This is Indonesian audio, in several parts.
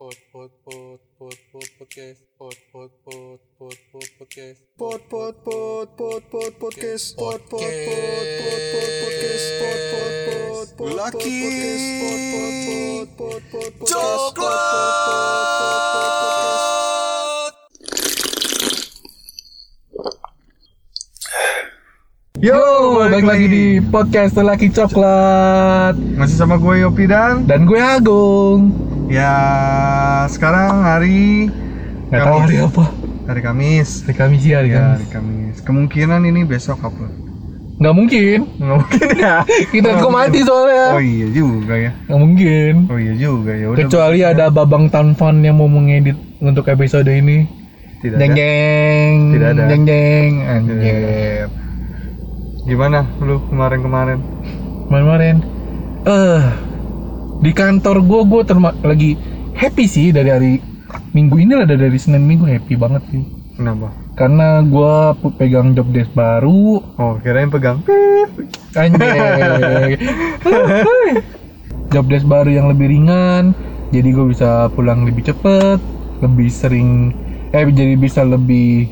Pot pot pot pot pot podcast. Pot pot pot pot pot podcast. Pot pot pot pot pot podcast pot pot pot pot pot podcast pot pot pot pot pot pot pot pot podcast Coklat. Yo, balik lagi di podcast Lelaki Coklat Masih sama gue Yopi dan Dan gue Agung ya sekarang hari Gak tahu hari apa Hari Kamis. Hari Kamis ya, hari Ya, Kamis hari Kamis. Kemungkinan ini besok upload. Nggak mungkin Nggak mungkin ya Kita kok mati soalnya Oh iya juga ya. Nggak mungkin Oh iya juga ya. Udah Kecuali ada Babang Tanfan yang mau mengedit untuk episode ini tidak Jeng ada. jeng Tidak ada. Jeng jeng Tidak Anjir Gimana lu kemarin-kemarin? Kemarin-kemarin Eh Di kantor gue Gue lagi happy sih dari hari Minggu ini lah dari Senin Minggu happy banget sih Kenapa? karena gua pu- pegang job desk baru Oh, kirain pegang. anjay job desk baru yang lebih ringan jadi gue bisa pulang lebih cepet lebih sering eh jadi bisa lebih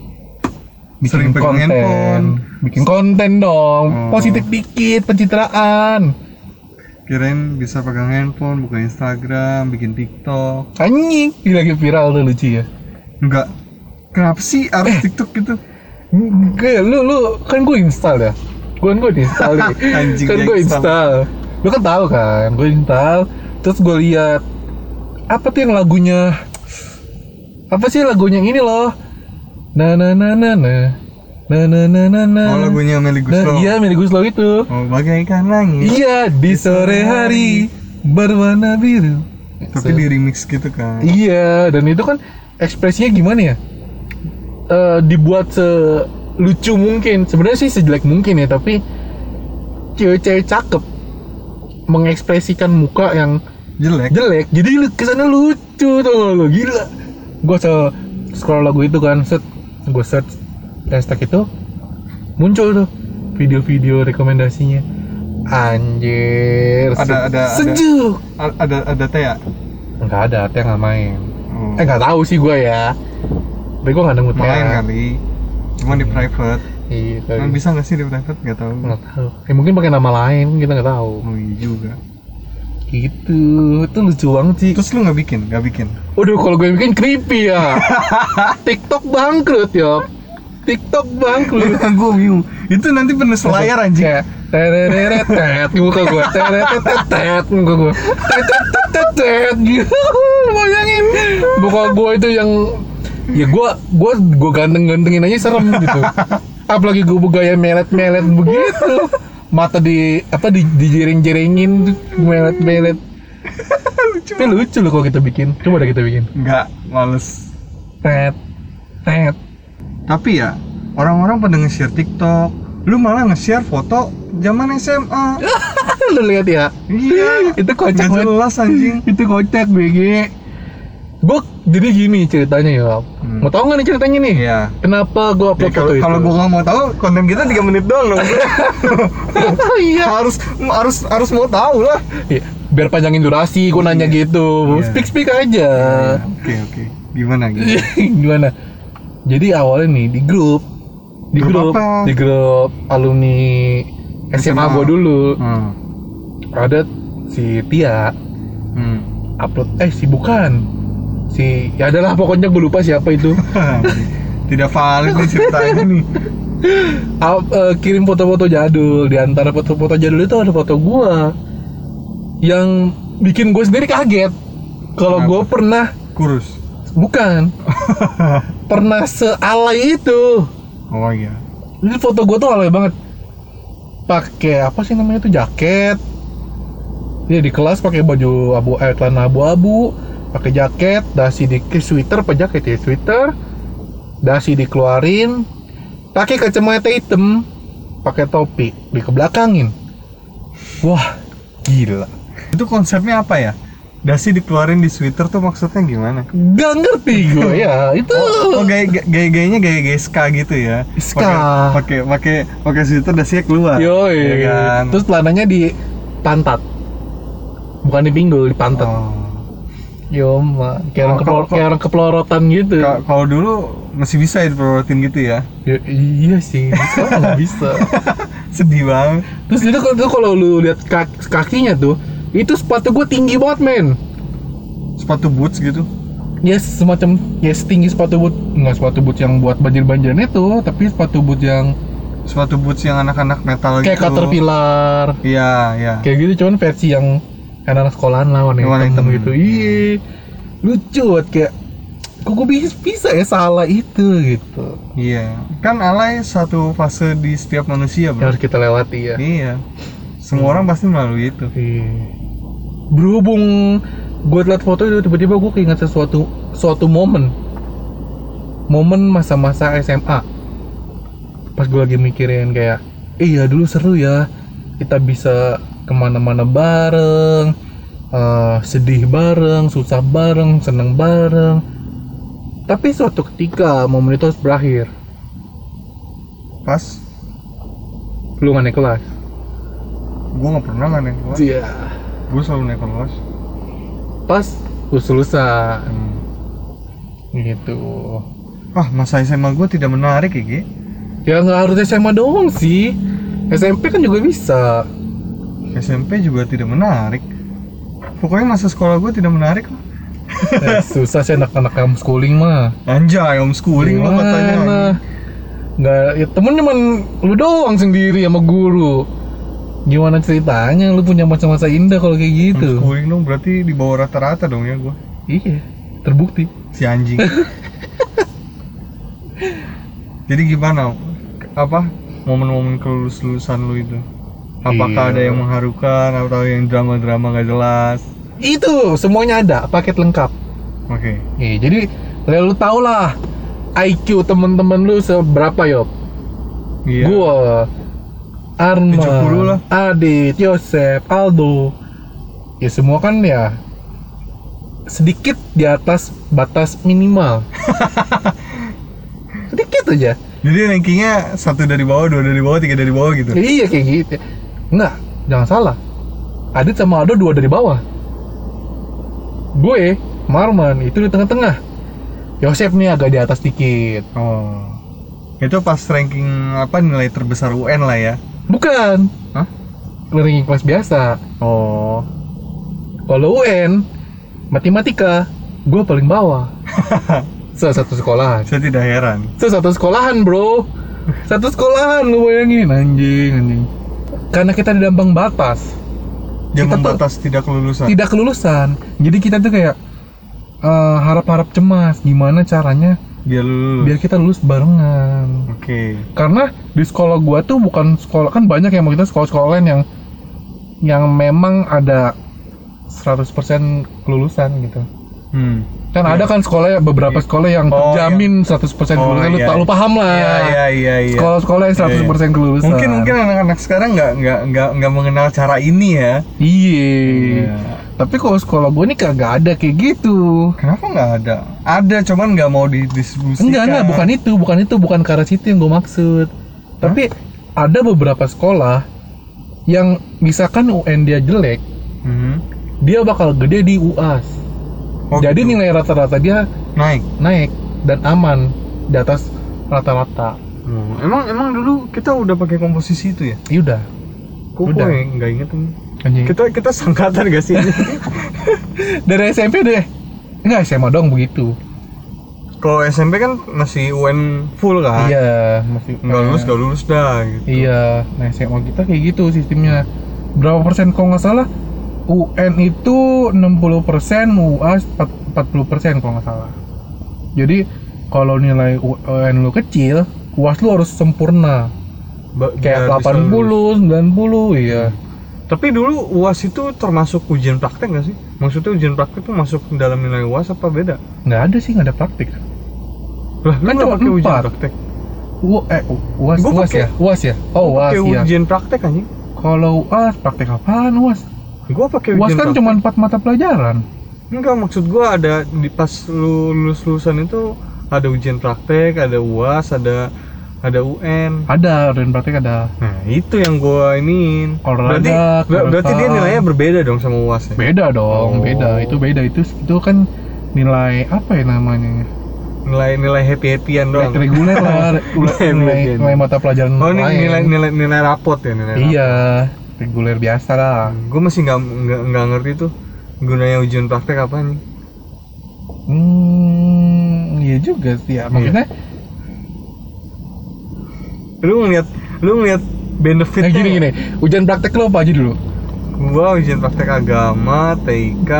Sering pegang handphone. bikin konten dong Oh. positif dikit pencitraan Kirain bisa pegang handphone, buka Instagram, bikin TikTok. anjing lagi viral tuh lucu ya Enggak. Kenapa sih Eh. harus TikTok gitu? Gue, lu, lu, kan gue install ya Gue kan gue install nih Anjing, Kan gue install. install Lu kan tahu kan, gue install Terus gue lihat Apa tuh yang lagunya Apa sih lagunya yang ini loh Na na na na na Na na na na na Oh, lagunya Nah, Guslo. iya Melly Guslo itu Oh, bagaikan langit. Iya, di sore hari Berwarna biru Tapi di remix gitu kan. Iya, dan itu kan ekspresinya gimana ya? Eh, dibuat selucu mungkin. Sebenarnya sih sejelek mungkin ya, tapi cewek-cewek cakep mengekspresikan muka yang Jelek. jelek. Jadi kesannya lucu tuh lo gila. Gua se scroll lagu itu kan, set gue search hashtag itu muncul tuh video-video rekomendasinya. Anjir, Ada- ada- ada. sejuk. A- ada ada teh ya? Enggak ada, Teh nggak main. Oh. Eh nggak tahu sih gue ya. Tapi gue nggak nemu Teh. main kali. Cuma di private. Iya, tapi bisa nggak sih di private? Nggak tahu. nggak tahu. Eh mungkin pakai nama lain, kita nggak tahu. Oh iya juga. Gitu, itu lucu banget sih. Terus lu nggak bikin? Nggak bikin? Waduh, kalau gue bikin creepy ya. TikTok bangkrut ya. TikTok bangkrut. gue bingung. Itu nanti penuh layar anjing. Kayak tereret tet muka gue tereret tet muka gue tet tet gitu. Bayangin. Muka gue itu yang ya gue gue gue ganteng gantengin aja serem gitu. Apalagi gue gaya melet melet begitu. Mata di apa di dijering jerengin melet melet tapi lucu loh kalau kita bikin. Coba deh kita bikin. Nggak, males. tet tet Tapi ya orang-orang pada nge-share TikTok. Lu malah nge-share foto zaman SMA. lu lihat ya iya. itu kocak banget jelas anjing. itu kocak BG gue jadi gini ceritanya ya Hmm. mau tau nggak nih ceritanya nih Iya. kenapa gue Ya, upload kalau foto itu kalau gua nggak mau tahu konten kita 3 menit doang loh. iya harus harus harus mau tahu lah. Iya, biar panjangin durasi gue nanya gitu Iya. speak speak aja Oke oke. Gimana gitu? gimana jadi awalnya nih di grup di Grup grup, apa? di grup alumni SMA, SMA. gue dulu Hmm. ada si Tia Hmm. upload eh si bukan si ya adalah pokoknya gue lupa siapa itu Tidak valid nih ceritanya nih. Up- eh, kirim foto-foto jadul di antara foto-foto jadul itu ada foto gua yang bikin gue sendiri kaget kalau gue pernah Kurus. Bukan. Pernah sealay itu. Oh iya. ini foto gue tuh alay banget. Pakai apa sih namanya itu jaket. Dia di kelas pakai baju abu eh, celana abu-abu. Pakai jaket dasi di sweater apa jaket ya? Sweater. Dasi dikeluarin. Pakai kacamata hitam. Pakai topi. Di kebelakangin wah gila. Itu konsepnya apa ya? Dasi dikeluarin di sweater tuh maksudnya gimana? gak ngerti gue ya itu Oh gaya gaya gayanya gaya gaya ska gitu ya? Ska. Pakai pakai pakai sweater dasinya keluar. Yoi. Ya kan? terus celananya di pantat bukan di pinggul di pantat Oh. Yo, ma. Kayak orang, Oh, kepelor- kalau- kayak orang kepelorotan gitu. Ka- Kalau dulu masih bisa ya diperotin gitu ya. Ya, iya sih, sekarang nggak bisa. Sedih banget. Terus itu kalau itu kalau lu lihat kak- kakinya tuh, itu sepatu gue tinggi banget men. Sepatu boots gitu. Ya semacam ya setinggi sepatu boot, nggak sepatu boot yang buat banjir-banjiran itu, tapi sepatu boot yang Sepatu boots yang anak-anak metal kayak gitu. caterpillar, Iya, iya. kayak gitu cuman versi yang anak sekolahan lah warna Warna hitam hitam. gitu. Iya, lucu banget kayak kok gue bisa, bisa ya salah itu gitu. Iya. Kan alay satu fase di setiap manusia, Yang Bro. harus kita lewati ya. Iya. Semua orang pasti melalui itu. Iya. Berhubung gue liat foto itu tiba-tiba gue keinget sesuatu suatu momen. Momen masa-masa SMA pas gue lagi mikirin kayak iya dulu seru ya. Kita bisa ke mana-mana bareng eh, sedih bareng susah bareng seneng bareng. Tapi suatu ketika momen itu harus berakhir. Pas? Lu naik kelas gua nggak pernah nggak naik kelas. iya Gua selalu naik kelas. pas lulus-lulusan Hmm. gitu Ah, masa SMA gua tidak menarik ya, Gi. Ya nggak harus SMA doang sih. SMP kan juga bisa. SMP juga tidak menarik. Pokoknya masa sekolah gua tidak menarik. lah. Eh, susah sih anak-anak homeschooling mah. Anjay, homeschooling lo katanya. Nggak, ya temen cuman lu doang sendiri sama guru. Gimana ceritanya lu punya masa-masa indah kalau kayak gitu? Homeschooling dong berarti di bawah rata-rata dong ya gua. Iya, terbukti. Si anjing. Jadi gimana? Apa momen-momen kelulus-lulusan lu itu? Apakah Iya. ada yang mengharukan atau yang drama-drama gak jelas? Itu semuanya ada, paket lengkap. Oke. Iya, jadi ya lu tau lah IQ temen-temen lu seberapa yop? Iya. Gua Arma 70 lah. Adit, Yosep, Aldo Ya semua kan ya Sedikit di atas batas minimal Sedikit aja Jadi rankingnya satu dari bawah, dua dari bawah, tiga dari bawah gitu. Ya, Iya kayak gitu Enggak, jangan salah Adit sama Aldo dua dari bawah Gue, Marman, itu di tengah-tengah Yosep nih agak di atas dikit Oh. Itu pas ranking apa nilai terbesar UN lah ya. Bukan Hah? Ranking kelas biasa Oh. Kalau UN matematika gue paling bawah. Satu sekolahan. Saya tidak heran. Satu sekolahan, Bro. Satu sekolahan lu bayangin anjing anjing. Karena kita di ambang batas, Yang Kita tuh- membatas tidak kelulusan. tidak kelulusan. Jadi kita tuh kayak eh, harap-harap cemas gimana caranya Biar lulus. biar kita lulus barengan. Oke. Karena di sekolah gua tuh bukan sekolah kan banyak yang begitu sekolah-sekolah lain yang yang memang ada 100% kelulusan gitu. Hmm. Kan Iya. ada kan sekolah beberapa sekolah yang Oh, terjamin 100% Oh, kelulusan. Lu, iya. lu paham lah. Iya iya iya iya. Sekolah-sekolah yang 100% kelulusan. Mungkin mungkin anak-anak sekarang nggak nggak nggak nggak mengenal cara ini ya. Iya. Tapi kalau sekolah gue nih kagak ada kayak gitu. Kenapa nggak ada? Ada, cuman nggak mau didistribusikan. Enggak, enggak, bukan itu, bukan itu, bukan ke arah situ yang gue maksud. Tapi ada beberapa sekolah yang misalkan UN dia jelek, Hmm. dia bakal gede di UAS. Oh, Jadi gitu. nilai rata-rata dia naik. naik dan aman di atas rata-rata. Hmm, Emang emang dulu kita udah pakai komposisi itu ya? Ya udah, Kok Udah. gue nggak inget ini. anjing. Kita kita sangkatan gak sih? Dari SMP deh. Enggak, SMA dong begitu. Kalau SMP kan masih UN full kan? Iya, masih Nggak lulus nggak lulus dah gitu. Iya, nah SMA kita kayak gitu sistemnya. Berapa persen kalau nggak salah? UN itu 60 persen, UAS 40 persen kalau nggak salah. Jadi kalau nilai UN lu kecil, UAS lu harus sempurna. Ba- Kayak biar bisa lulus. 80, 90, iya. Tapi dulu UAS itu termasuk ujian praktek nggak sih? Maksudnya ujian praktek itu masuk dalam nilai UAS apa beda? Nggak ada sih, nggak ada praktik. Lah, Kan cuma pakai ujian praktek. U eh, UAS, Gua UAS pakai- ya? UAS ya? Oh, UAS iya. ujian praktek anjing. Kalau UAS, praktek apaan UAS? Gua pakai UAS ujian kan cuma 4 mata pelajaran. Enggak, maksud gua ada di pas lu lulus lulusan itu ada ujian praktek, ada UAS, ada ada UN. Ada, dan praktek ada. Nah, itu yang gua iniin. Berarti, ber- berarti dia nilainya berbeda dong sama UAS ya? Beda dong, Oh. beda. Itu beda. Itu itu kan nilai apa ya namanya? Nilai nilai happy happyan doang. Reguler lah, nilai, nilai, nilai mata pelajaran Oh, ini lain. nilai nilai nilai rapot ya nilai. Iya, reguler biasa lah. Gue masih nggak nggak nggak ngerti tuh gunanya ujian praktek apa nih? Hmm, iya juga sih ya. Maksudnya, Lu ngeliat lu ngeliat benefit eh, gini gini, ujian praktek lo apa aja dulu? Gua ujian praktek agama, TIK,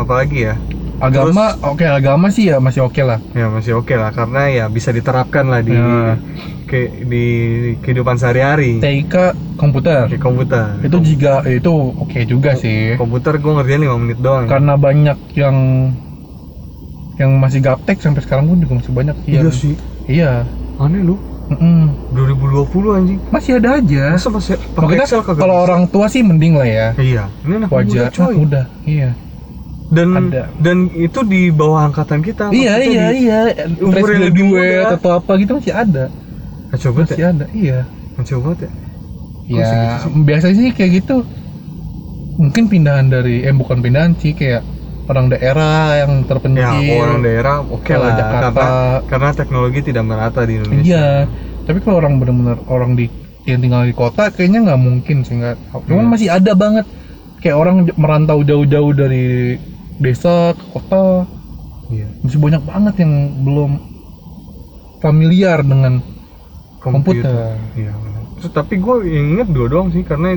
apalagi ya? Agama, oke agama sih ya masih oke lah. Ya masih oke lah karena ya bisa diterapkan lah di Ya. ke di kehidupan sehari-hari. TIK komputer. Kayak komputer. Itu juga itu oke juga sih. komputer gua ngerjain 5 menit doang. Karena banyak yang yang masih gaptek sampai sekarang pun juga masih banyak sih. Iya yang- sih. Iya. Aneh lu. Mm-mm. 2020 anjing. Masih ada aja. Masa masih pakai kalau orang tua sih mending lah ya. Iya, ini anak Wajar. muda, coy. Anak muda. Iya. Dan Ada. dan itu di bawah angkatan kita. Iya iya di- iya. umur Fresh yang lebih muda. atau apa gitu masih ada. Kacau banget Masih ya. ada. Iya. Kacau banget ya. Ya, segitu sih? biasanya sih kayak gitu. Mungkin pindahan dari, eh bukan pindahan sih kayak orang daerah yang terpencil. Ya, orang daerah oke Kalau lah Jakarta. karena karena teknologi tidak merata di Indonesia. Iya. Tapi kalau orang benar-benar orang di yang tinggal di kota kayaknya nggak mungkin sih nggak. Cuman Hmm. masih ada banget kayak orang merantau jauh-jauh dari desa ke kota Iya. masih banyak banget yang belum familiar dengan komputer. Iya. benar. Terus tapi gue inget dua doang sih karena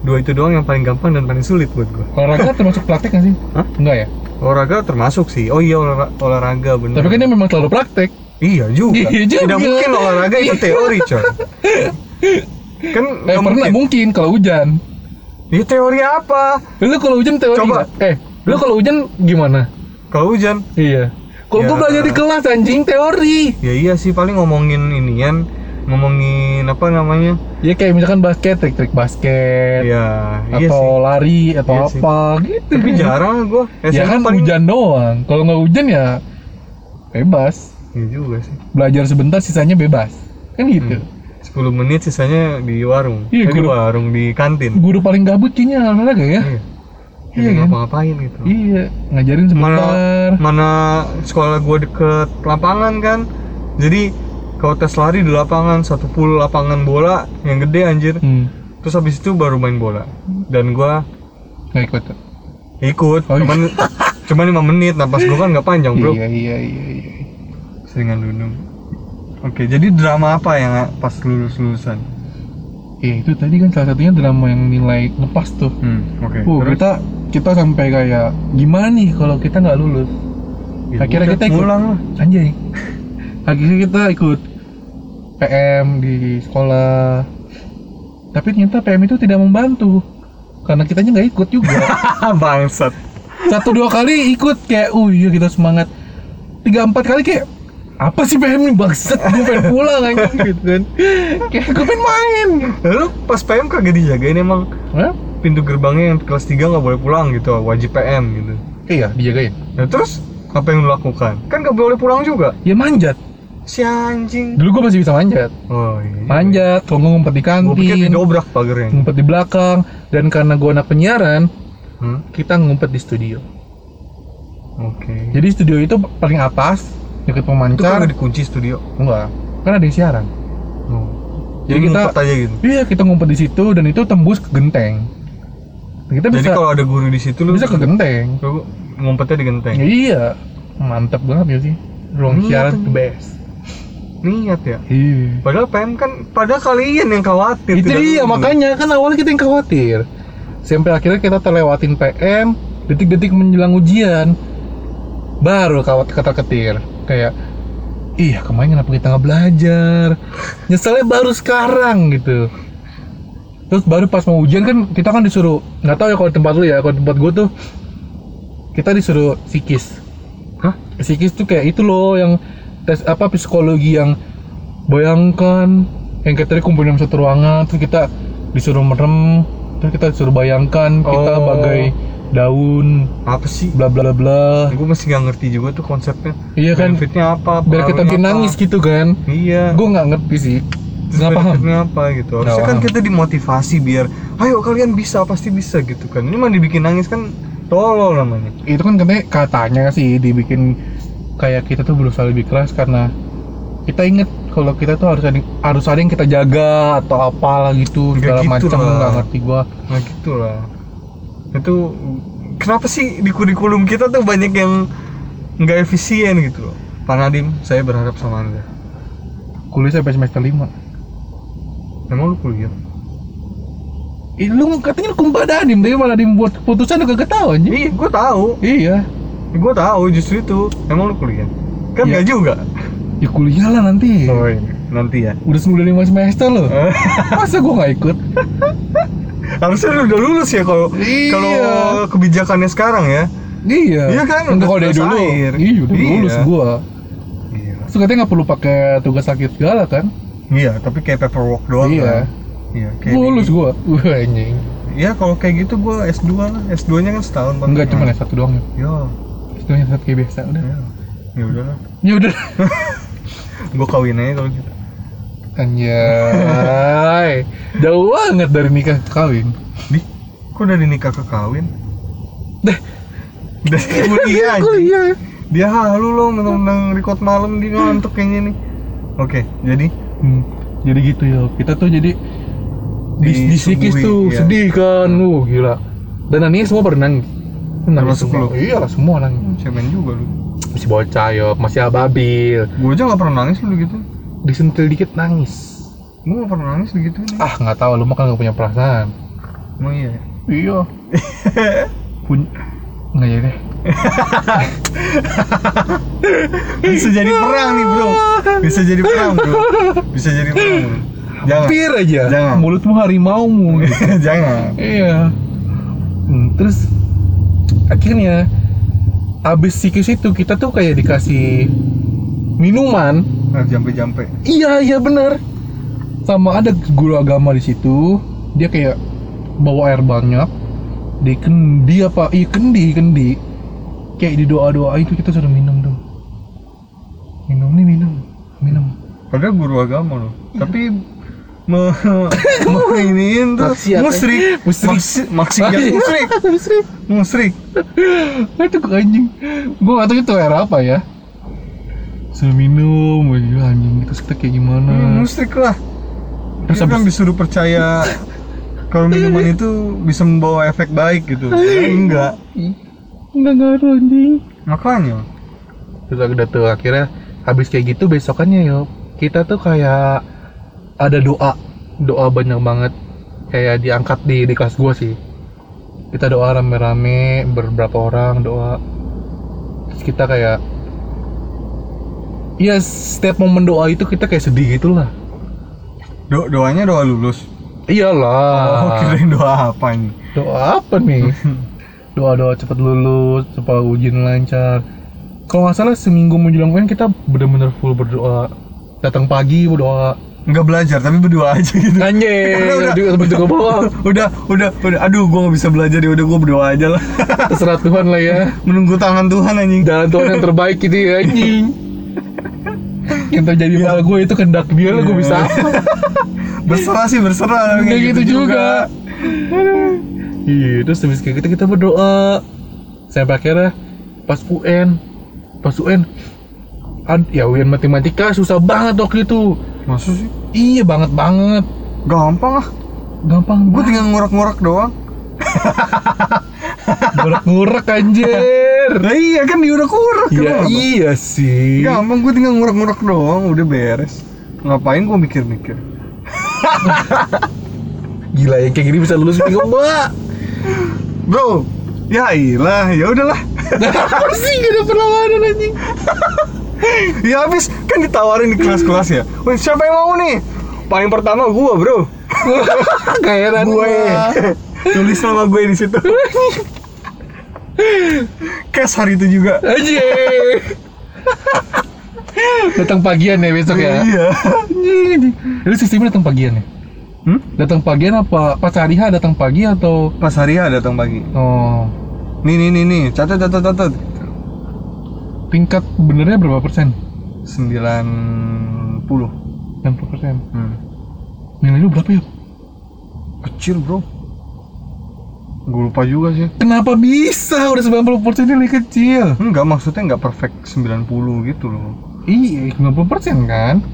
dua itu doang yang paling gampang dan paling sulit buat gue. Olahraga termasuk praktek nggak sih? Hah? Enggak ya? Olahraga termasuk sih. Oh iya olahra- olahraga bener. Tapi kan dia memang selalu praktek. Iya juga. Iya juga. Tidak mungkin olahraga itu teori coy. kan Eh pernah mungkin. mungkin kalau hujan. Ini teori apa? Lu kalau hujan teori Coba. Eh, lu kalau hujan gimana? Kalau hujan? Iya. Kalau gua Ya. belajar di kelas anjing teori. Ya iya sih paling ngomongin inian, ngomongin apa namanya? Ya kayak misalkan basket, trik-trik basket Ya, iya atau sih. lari atau Iya sih. apa gitu. Tapi jarang gue. ya kan hujan doang. Kalau nggak hujan ya bebas. Iya juga sih. Belajar sebentar sisanya bebas. Kan gitu. 10 menit sisanya di warung. Iya, Eh, di guru. warung di kantin. Guru paling gabut kayaknya olahraga ya. Iya. Iya Iya kan? ngapain gitu. Iya, ngajarin sebentar. Mana mana sekolah gue deket lapangan kan. Jadi kalau tes lari di lapangan satu pool lapangan bola yang gede anjir. Hmm, Terus habis itu baru main bola. Dan gua nggak ikut. ikut, Oh, iya. cuman cuman 5 menit. Napas gua kan nggak panjang, Bro. Iya, iya, iya, iya. Seringan dudung. Oke, jadi drama apa yang pas lulus lulusan? Eh, itu tadi kan salah satunya drama yang nilai ngepas tuh. Hmm, oke. Uh, Terus? kita kita sampai kayak gimana nih kalau kita nggak lulus? Ya akhirnya kita ikut. pulang lah. Anjay. Akhirnya kita ikut PM di sekolah. Tapi ternyata PM itu tidak membantu. Karena kitanya nggak ikut juga. Bangsat. Satu dua kali ikut kayak, oh iya kita semangat. Tiga empat kali kayak, apa sih PM ini bangsat? Gue pengen pulang anjing gitu kan. Kayak gue pengen main. Lalu pas PM kagak dijagain emang Hah? Pintu gerbangnya yang kelas 3 nggak boleh pulang gitu, wajib PM gitu. Iya, dijagain. Nah terus apa yang lu lakukan? Kan nggak boleh pulang juga. Ya manjat. Si anjing. Dulu gue masih bisa manjat. Oh iya. Manjat, kalau nggak ngumpet di Gue pikir kantin, didobrak pagernya. ngumpet di belakang. Dan karena gue anak penyiaran, Hmm? kita ngumpet di studio. Oke. Jadi studio itu paling atas, deket Itu pemancar. kagak dikunci studio. Enggak, kan ada yang siaran. Oh. Jadi Jadi kita- aja gitu. Iya, kita ngumpet di situ dan itu tembus ke genteng. Kita Jadi bisa kalau ada guru di situ lu bisa ke genteng. lu ngumpetnya di genteng. Ya, iya, mantap banget ya sih. Ruang siaran tuh. the best. Niat ya. Iya. Padahal PM kan padahal kalian yang khawatir. Itu dia makanya kan awalnya kita yang khawatir. Sampai akhirnya kita terlewatin PM, detik-detik menjelang ujian, baru kawat kata ketir kayak, iya kemarin kenapa kita nggak belajar? Nyeselnya baru sekarang gitu. Terus baru pas mau ujian kan kita kan disuruh nggak tahu ya kalau tempat lu ya kalau tempat gue tuh kita disuruh psikis. Hah? Psikis tuh kayak itu loh yang tes apa psikologi yang bayangkan yang kita tadi kumpulin dalam satu ruangan terus kita disuruh merem terus kita disuruh bayangkan kita Oh. bagai daun apa sih bla bla bla gue masih nggak ngerti juga tuh konsepnya Iya kan? benefitnya apa biar kita bikin nangis gitu kan iya gue nggak ngerti sih nggak paham. benefitnya apa gitu harusnya Nggak kan kita dimotivasi biar ayo kalian bisa pasti bisa gitu kan. Ini mah dibikin nangis kan tolol namanya. Itu kan katanya katanya sih dibikin kayak kita tuh berusaha lebih keras karena kita inget kalau kita tuh harus ada harus ada yang kita jaga atau apalah gitu Nggak segala gitu macam nggak ngerti gua. Nah gitu lah. Itu kenapa sih di kurikulum kita tuh banyak yang nggak efisien gitu loh? Pak Nadim saya berharap sama anda. Kuliah sampai semester 5 emang lu kuliah? Ih, lu katanya lu kumpah Dadim tapi malah dibuat keputusan lu kagak tahu anjing. Iya gue tahu. Iya. Gue tahu justru itu. Emang lu kuliah? Kan Iya. nggak juga. Ya kuliah lah nanti. Oh iya. Nanti ya. Udah udah lima semester loh masa gua nggak ikut? Harusnya lu udah lulus ya kalau Iya. kalau kebijakannya sekarang ya. Iya. Iya kan, enggak kalau dari dulu. iya udah Iya. lulus gua. Iya. Terus katanya nggak perlu pakai tugas sakit segala kan iya tapi kayak paperwork doang Iya. kan. Iya kayak lulus gua. Wah anjing. Ya kalau kayak gitu gua S2 lah. S2 nya kan setahun Pak. enggak cuma satu doang ya? Ya itu yang satu kayak biasa udah. Ya ya udahlah. Ya udah. Gua kawin aja kalau gitu. Anjay. Jauh banget dari nikah ke kawin. Di, kok dari nikah ke kawin? Deh. Dari kuliah aja. kuliah Dia halu loh menang record malam dia ngantuk kayaknya nih. Oke, jadi Hmm, jadi gitu ya kita tuh jadi di, di psikis Disuguhi, tuh iya. sedih kan uh gila dan nanti semua berenang nangis semua lu? iya semua nangis cemen juga lu. masih bocah yo masih ababil Gua aja nggak pernah nangis lu gitu. disentil dikit nangis Gua nggak pernah nangis begitu nih. ah nggak tahu lu mah kan nggak punya perasaan Emang iya. ya? iya pun nggak ya deh Bisa jadi perang nih bro. Bisa jadi perang bro. Bisa jadi perang. Bro. Jangan. hampir aja Jangan. mulutmu harimaumu gitu. Jangan. iya Hmm, terus akhirnya abis sikis itu kita tuh kayak dikasih minuman Nah, jampe-jampe. iya iya bener sama ada guru agama di situ dia kayak bawa air banyak di kendi apa iya kendi kendi kayak di doa doa itu kita sudah minum tuh minum nih minum minum Padahal guru agama loh. Tapi me, me iniin tuh musrik, eh. Musrik. Maksi- maksiat musrik, musrik musrik. itu anjing gue gak tau itu air apa ya sudah minum wah anjing terus kita kayak gimana Hmm, musrik lah. Terus Terus kan disuruh percaya kalau minuman itu bisa membawa efek baik gitu. Enggak. Nggak ngaruh anjing Makanya. terus udah tuh akhirnya habis kayak gitu besokannya yo kita tuh kayak ada doa doa banyak banget kayak diangkat di di kelas gua sih kita doa rame-rame beberapa orang doa terus kita kayak Iya setiap momen doa itu kita kayak sedih gitu lah Do doanya doa lulus. Iyalah Oh, kirain doa apa nih? Doa apa nih? Doa-doa cepet lulus, supaya ujian lancar Kalau nggak salah seminggu menjelang UN kita bener-bener full berdoa Datang pagi berdoa Enggak belajar tapi berdua aja gitu. Anjir, Udah, udah. juga ke bawah udah, udah, udah. Aduh, gua nggak bisa belajar ya. Udah, gua berdoa aja lah. Terserah Tuhan lah ya Menunggu tangan Tuhan anjing. Jalan Tuhan yang terbaik gitu ya anjing Yang terjadi pada gue itu kendak dia lah gue bisa Berserah sih, berserah. Kayak gitu juga Iya, terus habis kayak gitu kita berdoa Sampai akhirnya pas UN Pas UN ad, Ya UN matematika susah banget waktu itu Maksud sih? Iya banget banget Gampang ah. Gampang Gue tinggal ngorek-ngorek doang. Ngurek-ngurek anjir Lah iya kan dia udah kurek. Iya kenapa? iya sih Gampang gue tinggal ngorek-ngorek doang, udah beres. Ngapain gue mikir-mikir? Gila ya kayak gini bisa lulus minggu mbak Bro, ya ilah, ya udahlah. Apa sih gak ada perlawanan anjing ya habis kan ditawarin di kelas-kelas ya. Wih, siapa yang mau nih? Paling pertama gua, Bro. Kayak gue. Tulis nama gue di situ. Kes hari itu juga. Anjir Datang pagian ya besok ya Iya. Lu sistemnya datang pagian ya? Hmm? Datang pagian apa pas hari H datang pagi atau? Pas hari H datang pagi. oh. Nih nih nih nih. Catat catat catat. Tingkat benernya berapa persen? 90 60 persen. Hmm. nilai lu berapa ya? Kecil bro. Gue lupa juga sih. Kenapa bisa? Udah 90 persen nilai kecil. Enggak maksudnya enggak perfect 90 gitu loh. Iya 90 persen kan?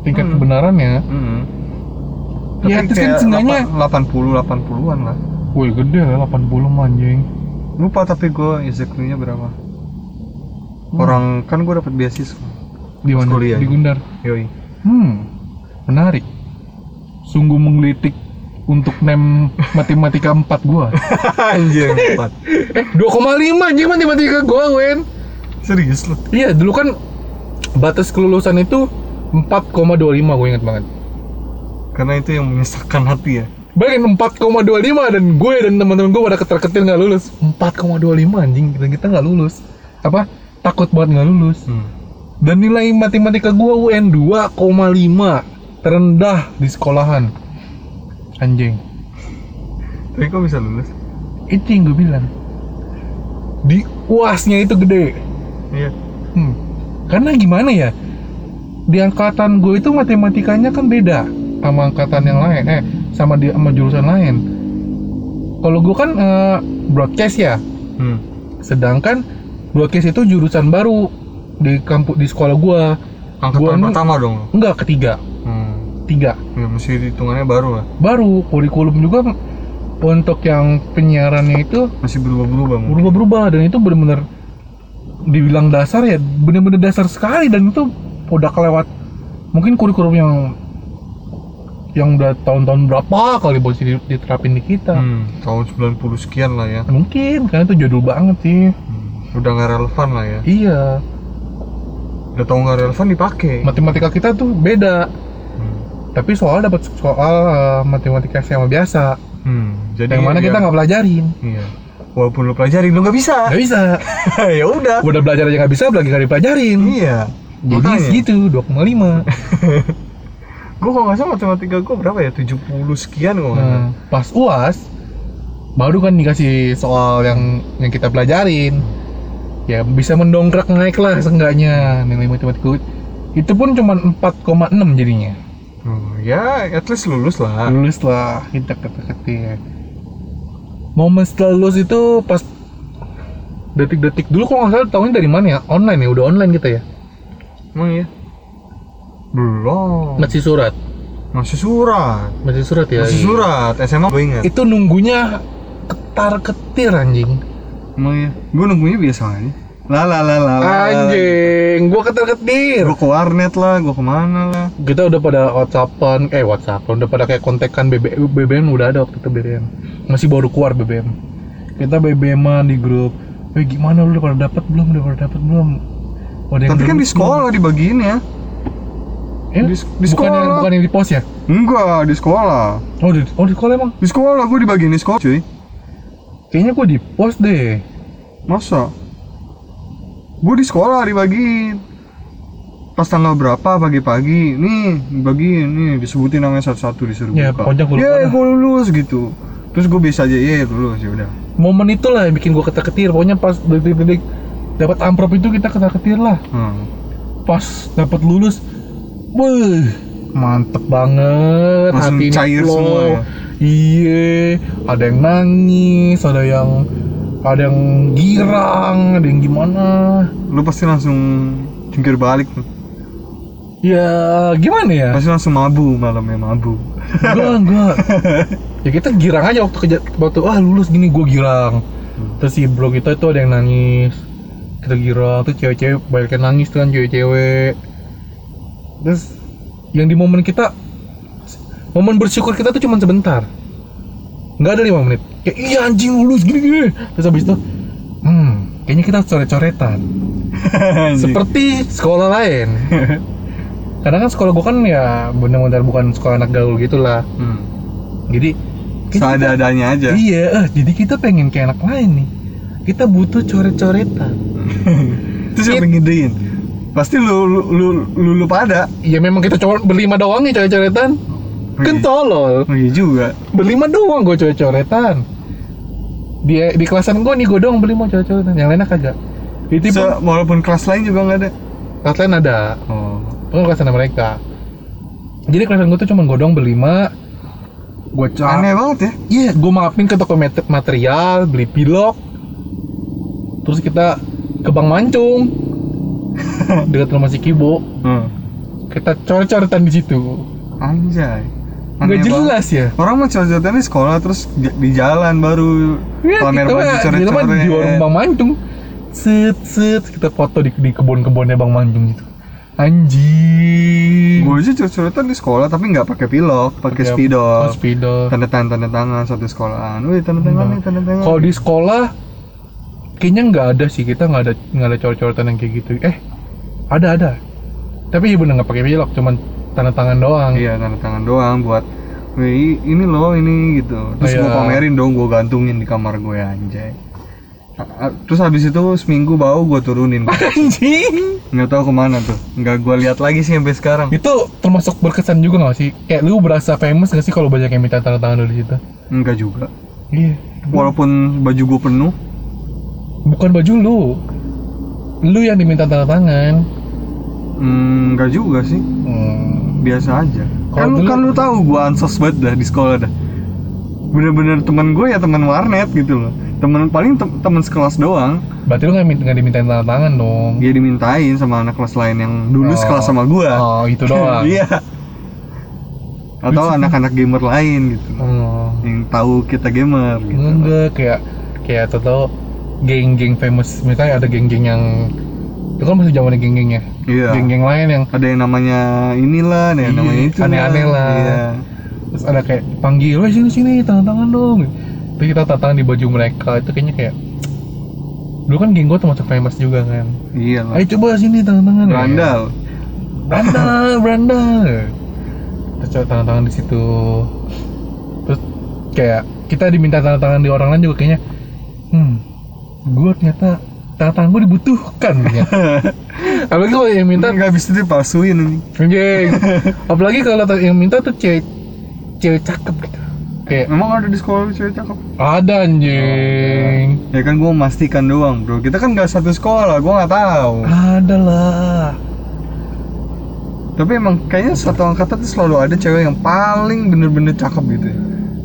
Tingkat Hmm. kebenarannya. Hmm. Ya, terus kan seenggaknya- 80 80-an lah. Woi gede lah 80 mah, anjing. Lupa tapi gue exactly-nya berapa. Orang kan gue dapat beasiswa. Di mana? Kuliah. di Gundar? Yoi. Hmm menarik. Sungguh menggelitik untuk nem matematika 4 gua. Anjir empat. Eh 2,5 anjing matematika gua Wen. Serius lo iya dulu kan batas kelulusan itu 4,25 gue inget banget karena itu yang menyesakkan hati ya. Bayangin 4,25 dan gue dan teman-teman gue pada ketar-ketir nggak lulus. 4,25 anjing. Dan kita nggak lulus. Apa? Takut banget nggak lulus. Hmm. dan nilai matematika gue UN 2,5 terendah di sekolahan. Anjing. Tapi kok bisa lulus? Itu yang gue bilang. Di uasnya itu gede. Iya. Hmm. karena gimana ya? Di angkatan gue itu matematikanya kan beda sama angkatan yang lain eh sama di sama jurusan lain. Kalau gue kan eh, broadcast ya. Hmm. sedangkan broadcast itu jurusan baru di kampus di sekolah gue angkatan Gua pertama dong? Enggak ketiga. Hmm. tiga. Ya mesti hitungannya baru lah. Baru kurikulum juga untuk yang penyiarannya itu masih berubah-berubah berubah-berubah dan itu benar-benar dibilang dasar ya benar-benar dasar sekali dan itu udah kelewat. Mungkin kurikulum yang yang udah tahun-tahun berapa kali boleh di- diterapin di kita. Hmm. tahun 90 sekian lah ya. Mungkin karena itu jadul banget sih. Hmm. udah nggak relevan lah ya. Iya. Udah tau nggak relevan dipakai. Matematika kita tuh beda. Hmm. tapi soal dapat soal eh, matematika SMA biasa. Hmm. jadi yang mana ya- kita nggak pelajarin. Iya. Walaupun lu pelajarin lu nggak bisa. Nggak bisa. Ya udah. Udah belajar aja nggak bisa lagi nggak dipelajarin. Iya. Jadi Makanya. segitu 2,5 Gue kalau nggak salah matematika gue berapa ya? 70 sekian kok nggak salah. Nah, pas UAS baru kan dikasih soal yang yang kita pelajarin. Ya bisa mendongkrak naik lah seenggaknya nilai matematika. Itu pun cuma 4,6 jadinya. Hmm, ya, at least lulus lah. Lulus lah kita ketik-ketik. Momen setelah lulus itu pas detik-detik dulu kalau nggak salah tahunnya dari mana ya? Online ya, udah online kita ya. Emang iya? Belum. Masih surat. Masih surat. Masih surat ya. Masih iya. surat. SMA gue ingat. Itu nunggunya ketar-ketir anjing. Emang iya? Gue nunggunya biasa aja. Lah lah lah lah. Anjing, gua ketar-ketir. Gue ke warnet lah, gue ke mana lah. kita udah pada whatsappan eh whatsappan udah pada kayak kontekan BBM BBM udah ada waktu itu BBM masih baru keluar BBM kita BBM-an di grup eh gimana lu udah pada dapat belum udah pada dapat belum Oh, Tapi kan di sekolah dibagiin ya. Eh, di- di bukan yang sekolah. bukan yang di pos ya? Enggak, di sekolah. oh di, oh di sekolah emang? Di sekolah gue dibagiin di sekolah cuy. kayaknya gua di pos deh. Masa? Gue di sekolah dibagiin. Pas tanggal berapa? Pagi-pagi. Nih dibagiin. Nih disebutin namanya satu-satu disuruh Ya, buka. pokoknya Yeay dah. gue lulus gitu. Terus gue bisa aja Yeay lulus ya udah. Momen itulah yang bikin gua ketar-ketir. Pokoknya pas detik-detik dapat amplop itu kita ketar-ketir lah. Hmm. pas dapat lulus wah mantep banget Langsung hati cair flow. semua ya? iya ada yang nangis ada yang ada yang girang ada yang gimana? Lu pasti langsung jungkir balik tuh ya gimana ya? Pasti langsung mabu malamnya mabu enggak enggak. Ya kita girang aja waktu keja waktu ah lulus gini gua girang. Terus si bro kita itu ada yang nangis. Kita girang tuh cewek-cewek banyak yang nangis tuh kan cewek-cewek terus yang di momen kita momen bersyukur kita tuh cuma sebentar nggak ada lima menit kayak iya anjing lulus gini gini terus habis itu hmm kayaknya kita harus coret-coretan seperti sekolah lain karena kan sekolah gua kan ya benar-benar bukan sekolah anak gaul gitulah hmm. jadi Seada-adanya aja Iya, eh, jadi kita pengen kayak anak lain nih. Kita butuh coret-coretan. Terus siapa yang ngedein? Pasti lu lu lu, lu, lu pada Ya memang kita cuma berlima doang nih coret-coretan. Kan Iya. tolol. Oh iya juga Berlima doang gue coret-coretan. di di kelasan gue nih gue doang beli mau cowok-cowok yang lainnya kagak itu pun walaupun kelas lain juga nggak ada kelas lain ada oh Pokoknya kelasan mereka jadi kelasan gue tuh cuma gue doang berlima gue aneh banget ya Iya, gue maafin ke toko mat- material, beli pilok. Terus kita ke Bang Mancung. Dekat rumah si Kibo. hmm. Kita coret-coretan di situ. anjay Nggak Aneh jelas ya. orang mah coret-coretan di sekolah terus j- di jalan baru Iya, pamer kita baju mah, kita mah di warung Bang Mancung. Set, set, kita foto di, di kebun-kebunnya Bang Mancung gitu. Anjing. gue aja coret-coretan di sekolah tapi nggak pakai pilok pakai Ya, spidol oh, spidol. tanda tangan tanda tangan satu sekolahan wih tanda tangan nih tanda tangan Kalau di sekolah kayaknya nggak ada sih kita nggak ada nggak ada coret-coretan yang kayak gitu. Eh, ada ada. Tapi ya bener nggak pakai pilok, cuman tanda tangan doang. iya tanda tangan doang buat ini loh ini gitu terus gue Iya. pamerin dong gue gantungin di kamar gue anjay A- a- terus habis itu seminggu bau gue turunin Anjing. nggak tahu ke mana tuh nggak gue lihat lagi sih sampai sekarang Itu termasuk berkesan juga gak sih? Kayak lu berasa famous gak sih kalau banyak yang minta tanda tangan di situ? enggak juga Iya. walaupun baju gue penuh Bukan baju lu. Lu yang diminta tanda tangan. Hmm, enggak juga sih Hmm. biasa aja Kalau kan dulu- kan lu tahu gue ansos banget dah di sekolah dah bener-bener teman gue ya teman warnet gitu loh teman paling tem- teman sekelas doang Berarti lu nggak dimintain tanda tangan dong. dia dimintain sama anak kelas lain yang dulu Oh. sekelas sama gue Oh, itu doang. iya atau anak-anak gamer lain gitu Oh. yang tahu kita gamer gitu Enggak, kayak kayak atau tau geng-geng famous misalnya ada geng-geng yang itu kan masih zamannya geng-geng ya iya geng-geng lain yang ada yang namanya inilah ada yang Iya, namanya itu aneh-aneh lah. iya. terus ada kayak panggil, wah sini sini tanda tangan dong. Terus kita tanda tangan di baju mereka itu kayaknya kayak dulu kan geng gue termasuk famous juga kan. iya lah Ayo coba sini tanda tangan. berandal Berandal, berandal. Terus coba tanda tangan di situ. Terus kayak kita diminta tanda tangan di orang lain juga kayaknya, hmm, gue ternyata gue dibutuhkan ternyata. Apalagi kalau yang minta nggak bisa dipalsuin ini Anjing. Apalagi kalau yang minta tuh cewek cewek cakep gitu. Kayak emang ada di sekolah cewek cakep ada anjing. ya kan gua memastikan doang bro kita kan nggak satu sekolah gua nggak tahu Ada lah. tapi emang kayaknya satu angkatan tuh selalu ada cewek yang paling bener-bener cakep gitu ya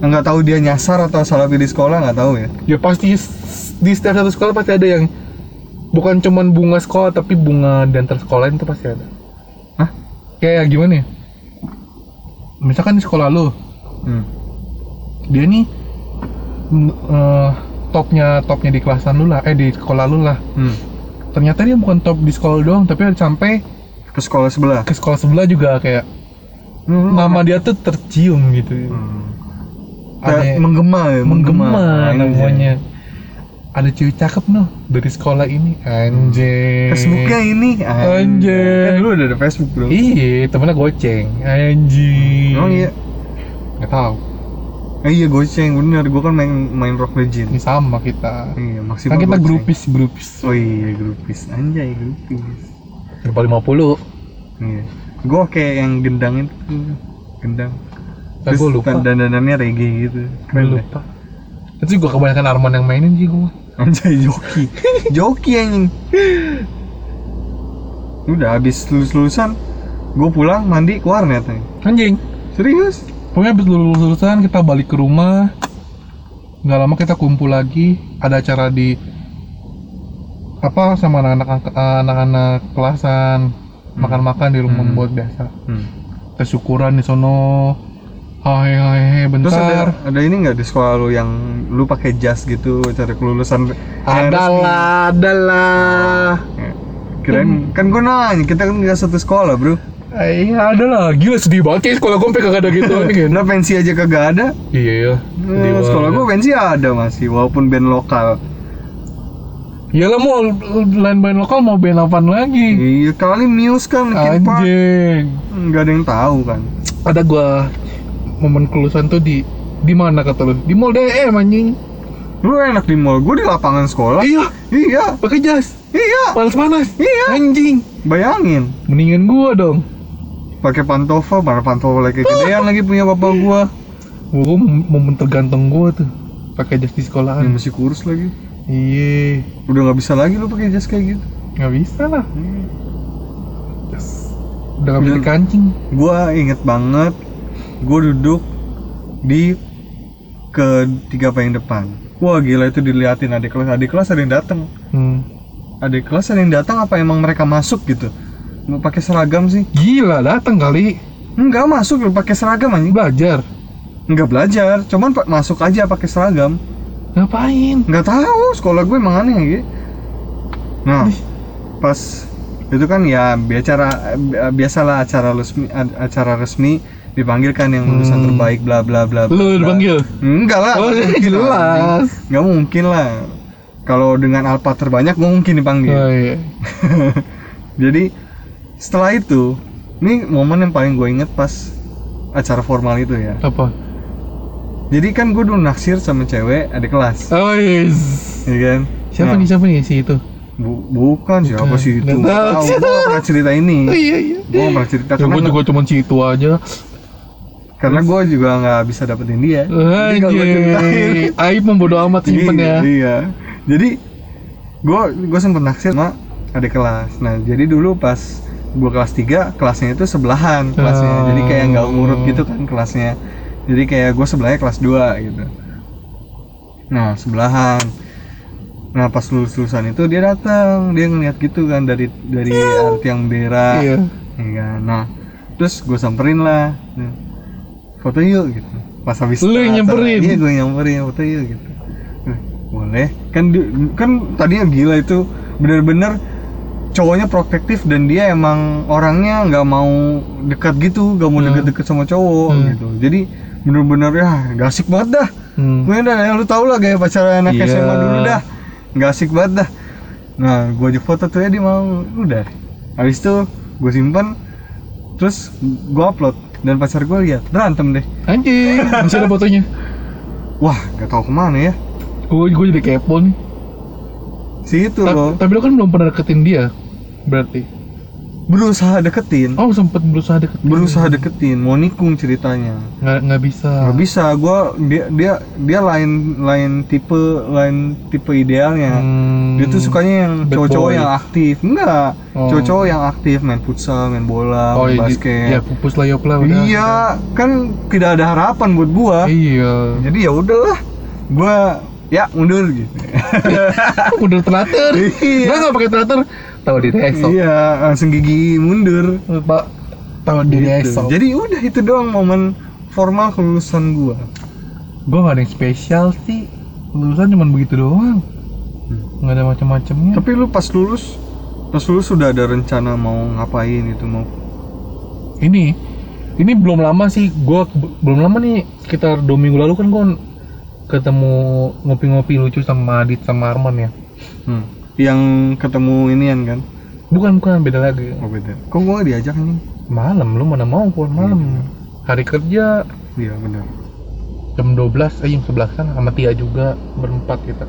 nggak tahu dia nyasar atau salah pilih sekolah nggak tahu ya Ya pasti di setiap satu sekolah pasti ada yang bukan cuman bunga sekolah tapi bunga di antar sekolah itu pasti ada. Hah? Kayak gimana ya? Misalkan di sekolah lu, hmm. dia nih eh, topnya topnya di kelasan lu lah, eh di sekolah lu lah. Hmm. Ternyata dia bukan top di sekolah doang, tapi ada sampai ke sekolah sebelah ke sekolah sebelah juga kayak Hmm. nama dia tuh tercium gitu Hmm. Ada Kayak menggema ya menggema Anjay. namanya ada cewek cakep noh dari sekolah ini. Anjing. Facebooknya ini Anjay. kan dulu udah ada Facebook bro. Iya temennya goceng. Anjing. Oh iya. Nggak tahu. Eh, iya goceng bener. Gua kan main main Rock Legend. Ini sama kita. Iya maksimal kan kita goceng. grupis grupis. Oh iya grupis. Anjay grupis. Berapa lima puluh. Iya. Gua kayak yang gendang itu. Gendang. Tapi gua lupa. dan dandanannya reggae gitu. Gue keren deh. lupa. Itu juga kebanyakan Arman yang mainin sih gue anjay joki. Joki anjing. Udah habis lulus lulusan gue pulang mandi ke warnet nih anjing. Serius? Pokoknya habis lulus lulusan kita balik ke rumah. Nggak lama kita kumpul lagi. Ada acara di apa sama anak-anak anak-anak kelasan. Makan-makan di rumah Hmm. buat biasa. Hmm. kita syukuran di sono hai hai hai terus ada bentar. ada ini nggak di sekolah lu yang lu pakai jas gitu cari kelulusan? Yang ada resmi? lah ada lah. Ya. kirain kan gue nanya kita kan nggak satu sekolah bro. Iya ada lah. Gila sedih banget kayak sekolah gue kagak ada gitu. Nah pensi aja kagak ada? Iya ya sedih Eh, sekolah gue pensi ada masih walaupun band lokal. Iyalah mau lain band lokal mau band apaan lagi? iya kali Muse kan Linkin Park. Anjing. nggak ada yang tahu kan. Ada gua momen kelulusan tuh di di mana kata lu? Di mall DM anjing. lu enak di mall gue di lapangan sekolah Iya, iya pakai jas. iya Panas-panas. Iya. Anjing. bayangin Mendingan gua dong. pakai pantofel mana pantofel kayak gedean lagi punya bapak gua Gua mom- momen tergantung gua tuh. pakai jas di sekolahan masih kurus lagi iya udah nggak bisa lagi lu pakai jas kayak gitu nggak bisa lah jas udah nggak bisa Iya. kancing gua inget banget gua duduk di ketiga paling depan. Wah gila itu diliatin adik kelas. Adik kelas ada yang datang hmm. adik kelas ada yang datang apa emang mereka masuk gitu? Mau pakai seragam sih. Gila datang kali. Enggak masuk lu pakai seragam aja belajar? Enggak belajar cuman pak masuk aja pakai seragam. Ngapain? Nggak tahu sekolah gue emang aneh gitu nah pas itu kan ya bicara biasalah acara resmi acara resmi dipanggilkan yang lulusan Hmm. terbaik bla bla bla lu dipanggil? Enggak lah oh jelas. anjing. nggak mungkin lah. Kalau dengan alpa terbanyak mungkin dipanggil. Oh, iya. jadi setelah itu ini momen yang paling gue inget pas acara formal itu ya. Apa? Jadi kan gue dulu naksir sama cewek adik kelas. Oh yes ya kan? Siapa Nah, nih siapa nih si itu? Bu- bukan siapa Bukan. sih itu. tahu. Gue pernah cerita ini. Oh iya iya. Gue gak pernah cerita ya, gue juga cuma si itu aja karena gue juga nggak bisa dapetin dia. Jadi aib membodo amat simpen iya, ya. iya. Jadi gue gue sempet naksir sama adik kelas. Nah jadi dulu pas gue kelas 3 kelasnya itu sebelahan kelasnya. Oh. jadi kayak nggak ngurut gitu kan kelasnya. Jadi kayak gue sebelahnya kelas 2 gitu. Nah sebelahan. Nah pas lulus lulusan itu dia datang. Dia ngeliat gitu kan dari dari arti yang bendera Iya. Iya, nah. Terus gue samperin lah. Nah, foto yuk gitu pas habis Lu yang nyamperin? iya gue nyamperin foto yuk gitu Eh, boleh kan di- kan tadinya gila itu bener-bener cowoknya protektif dan dia emang orangnya nggak mau dekat gitu nggak mau Hmm. deket-deket sama cowok Hmm. gitu jadi bener-bener ya gak asik banget dah Hmm. gue udah ya, lu tau lah gaya pacaran anak Iya. SMA dulu dah nggak asik banget dah nah gue ajak foto tuh ya dia mau udah habis itu gue simpan terus gue upload dan pacar gue lihat berantem deh Anjing, masih ada fotonya. wah gak tau ke mana ya Gue gue jadi kepo nih. si itu Ta- loh tapi lo kan belum pernah deketin dia. Berarti. Berusaha deketin Oh, sempet berusaha deketin. berusaha deketin mau nikung ceritanya Nggak nggak bisa. nggak bisa gue dia dia dia lain lain tipe lain tipe idealnya Hmm. dia tuh sukanya yang cowok-cowok yang aktif enggak Oh. cowok-cowok yang aktif main futsal main bola Oh, main iya, basket Ya, pupus lah yop lah udah. iya kan tidak ada harapan buat gua Iya. jadi ya udahlah gua ya mundur gitu Udah teratur. Iya. Gua nggak pakai teratur. Tahu diri esok. iya langsung gigi mundur Pak. Tahu diri Gitu. esok. jadi udah itu doang momen formal kelulusan gua Gue nggak ada yang spesial sih. Lulusan cuma begitu doang. Nggak ada macam-macamnya. tapi lu pas lulus pas lulus sudah ada rencana mau ngapain itu mau ini ini belum lama sih gua belum lama nih sekitar dua minggu lalu kan gua ketemu ngopi-ngopi lucu sama Adit sama Arman ya hmm. Yang ketemu inian kan? Bukan bukan beda lagi. Oh beda. Kok gua diajak nih malam lu mana mau keluar malam. Hari kerja. Iya benar. Jam 12 eh jam 11 kan sama Tia juga berempat kita.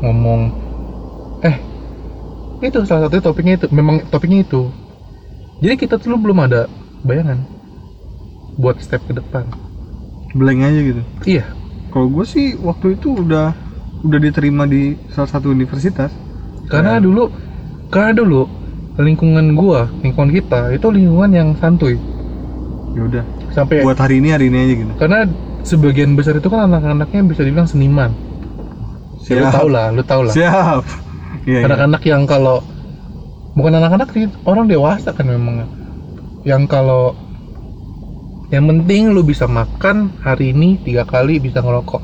Ngomong eh itu salah satu topiknya itu memang topiknya itu. Jadi kita tuh belum ada bayangan buat step ke depan. Blank aja gitu? Iya. Kalau gue sih waktu itu udah udah diterima di salah satu universitas. karena Ya. dulu karena dulu lingkungan gua lingkungan kita itu lingkungan yang santuy Ya udah. sampai Buat hari ini hari ini aja gitu. karena sebagian besar itu kan anak-anaknya bisa dibilang seniman ya, lu tau lah lu tau lah Siap. Iya. iya. anak-anak yang kalau bukan anak-anak sih orang dewasa kan memang yang kalau yang penting lu bisa makan hari ini tiga kali bisa ngerokok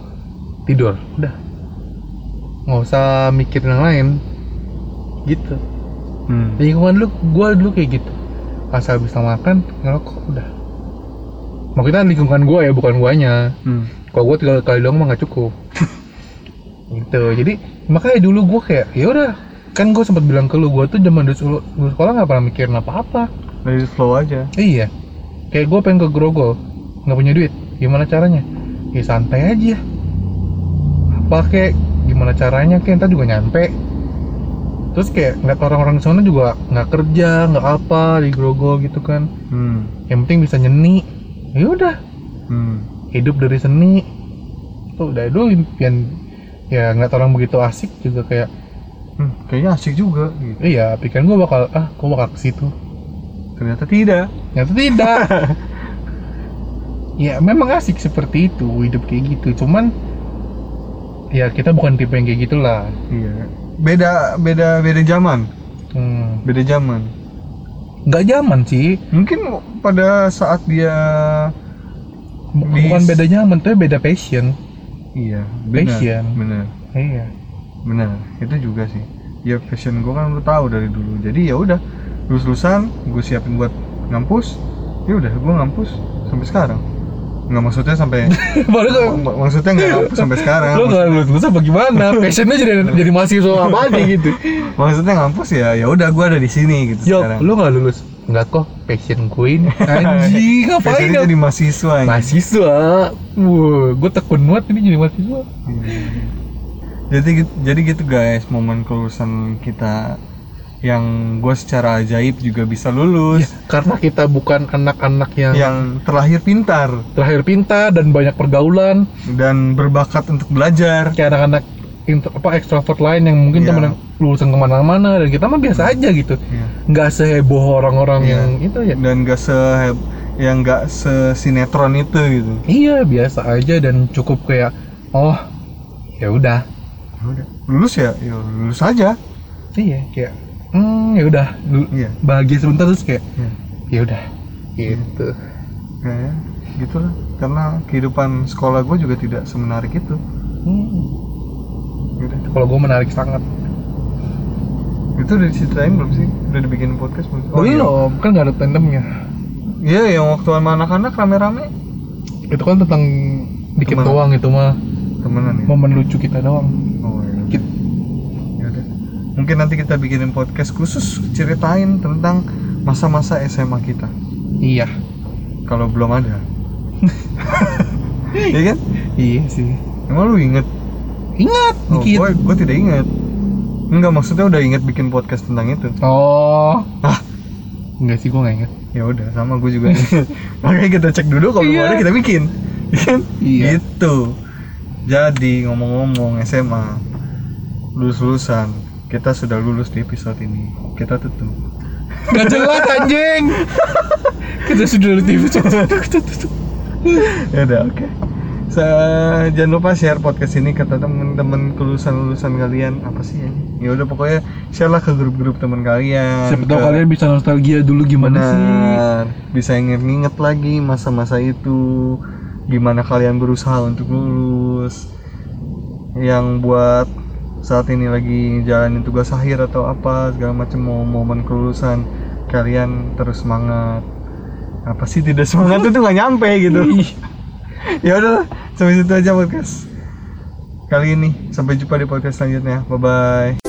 tidur udah nggak usah mikirin yang lain. Gitu. Hmm. lingkungan lu gua dulu kayak gitu. Asal bisa makan ngerokok udah. Maksudnya lingkungan gua ya bukan guanya. Hmm. kalau gua tiga kali doang mah nggak cukup. Gitu. Jadi makanya dulu gua kayak ya udah. Kan gua sempat bilang ke lu gua tuh zaman dulu sekolah, dulu sekolah nggak pernah mikirin apa apa Dari flow aja. iya. Kayak gua pengen ke grogol nggak punya duit. Gimana caranya? Ya santai aja. Apa kayak gimana caranya kayak ntar juga nyampe. Terus kayak ngeliat orang-orang di sana juga nggak kerja nggak apa di grogol gitu kan. Hmm. yang penting bisa nyeni. Ya udah. Hmm. hidup dari seni. Foto udah dulu impian ya ngeliat orang begitu asik juga kayak hmm, kayaknya asik juga gitu. iya pikiran gue bakal ah gue bakal ke situ. Ternyata tidak. Ternyata tidak. Ya memang asik seperti itu hidup kayak gitu. Cuman ya kita bukan tipe yang kayak gitulah. Iya. Beda beda beda zaman. Hmm. beda zaman. Nggak zaman sih. Mungkin pada saat dia bukan beda zaman tuh beda passion. Iya benar Passion. benar. Iya. Benar itu juga sih. Ya passion gue kan udah tahu dari dulu. Jadi ya udah lulus lulusan gue siapin buat ngampus. Ya udah gue ngampus sampai sekarang nggak maksudnya sampai baru tuh. Mak- maksudnya nggak sampai sekarang. Lo nggak lulus lulus apa gimana? Passionnya jadi jadi mahasiswa apa aja gitu. Maksudnya ngampus ya ya udah gue ada di sini gitu yo sekarang. lo nggak lulus? Nggak kok passion gue ini. Anjing ngapain Passionnya jadi mahasiswa ya. mahasiswa. Wah gue tekun banget ini jadi mahasiswa. Jadi gitu- jadi gitu guys momen kelulusan kita yang gue secara ajaib juga bisa Ya, lulus karena kita bukan anak-anak yang, yang terlahir pintar. terakhir pintar dan banyak pergaulan. Dan berbakat untuk belajar. Kayak anak-anak apa ekstrovert lain yang mungkin Iya. temen lulusan ke mana-mana dan kita mah biasa aja gitu. Iya. nggak seheboh orang-orang Iya. yang itu ya. Dan gak se yang gak sesinetron itu gitu. Iya biasa aja dan cukup kayak oh ya udah. Ya udah. lulus ya? Ya lulus aja. Iya kayak hmm ya udah iya bahagia sebentar terus kayak Iya. ya udah gitu kayak gitu lah karena kehidupan sekolah gue juga tidak semenarik itu Hmm. Yaudah. kalau gue menarik sangat itu udah diceritain belum sih udah dibikin podcast belum sih? iya. kan nggak ada tandemnya iya yang waktu sama anak-anak rame-rame itu kan tentang dikit Teman. doang itu mah temenan ya momen lucu kita doang oh iya Dikit. Mungkin nanti kita bikinin podcast khusus ceritain tentang masa-masa SMA kita iya kalau belum ada Iya kan? iya sih Emang lu inget? ingat Oh, dikit gue, gue tidak inget Enggak, maksudnya udah inget bikin podcast tentang itu oh Ah. enggak sih gue nggak ingat Ya udah, sama gue juga Makanya kita cek dulu, kalau Iya. ada kita bikin Iya kan? Iya. Gitu Jadi, ngomong-ngomong SMA Lulus-lulusan Kita sudah lulus di episode ini Kita tutup nggak jelas anjing kita sudah di TV kita tutup Ya udah, oke Sa- jangan lupa share podcast ini ke teman-teman kelulusan-lulusan kalian apa sih ya? Ya udah pokoknya share lah ke grup-grup teman kalian. siapa tahu ke- kalian bisa nostalgia dulu gimana sih Benar. Bisa inget-inget lagi masa-masa itu gimana kalian berusaha untuk lulus. Yang buat saat ini lagi jalanin tugas akhir atau apa segala macam mau momen kelulusan kalian terus semangat. Apa sih tidak semangat itu nggak nyampe gitu. Ya udah sampai situ aja podcast kali ini sampai jumpa di podcast selanjutnya bye bye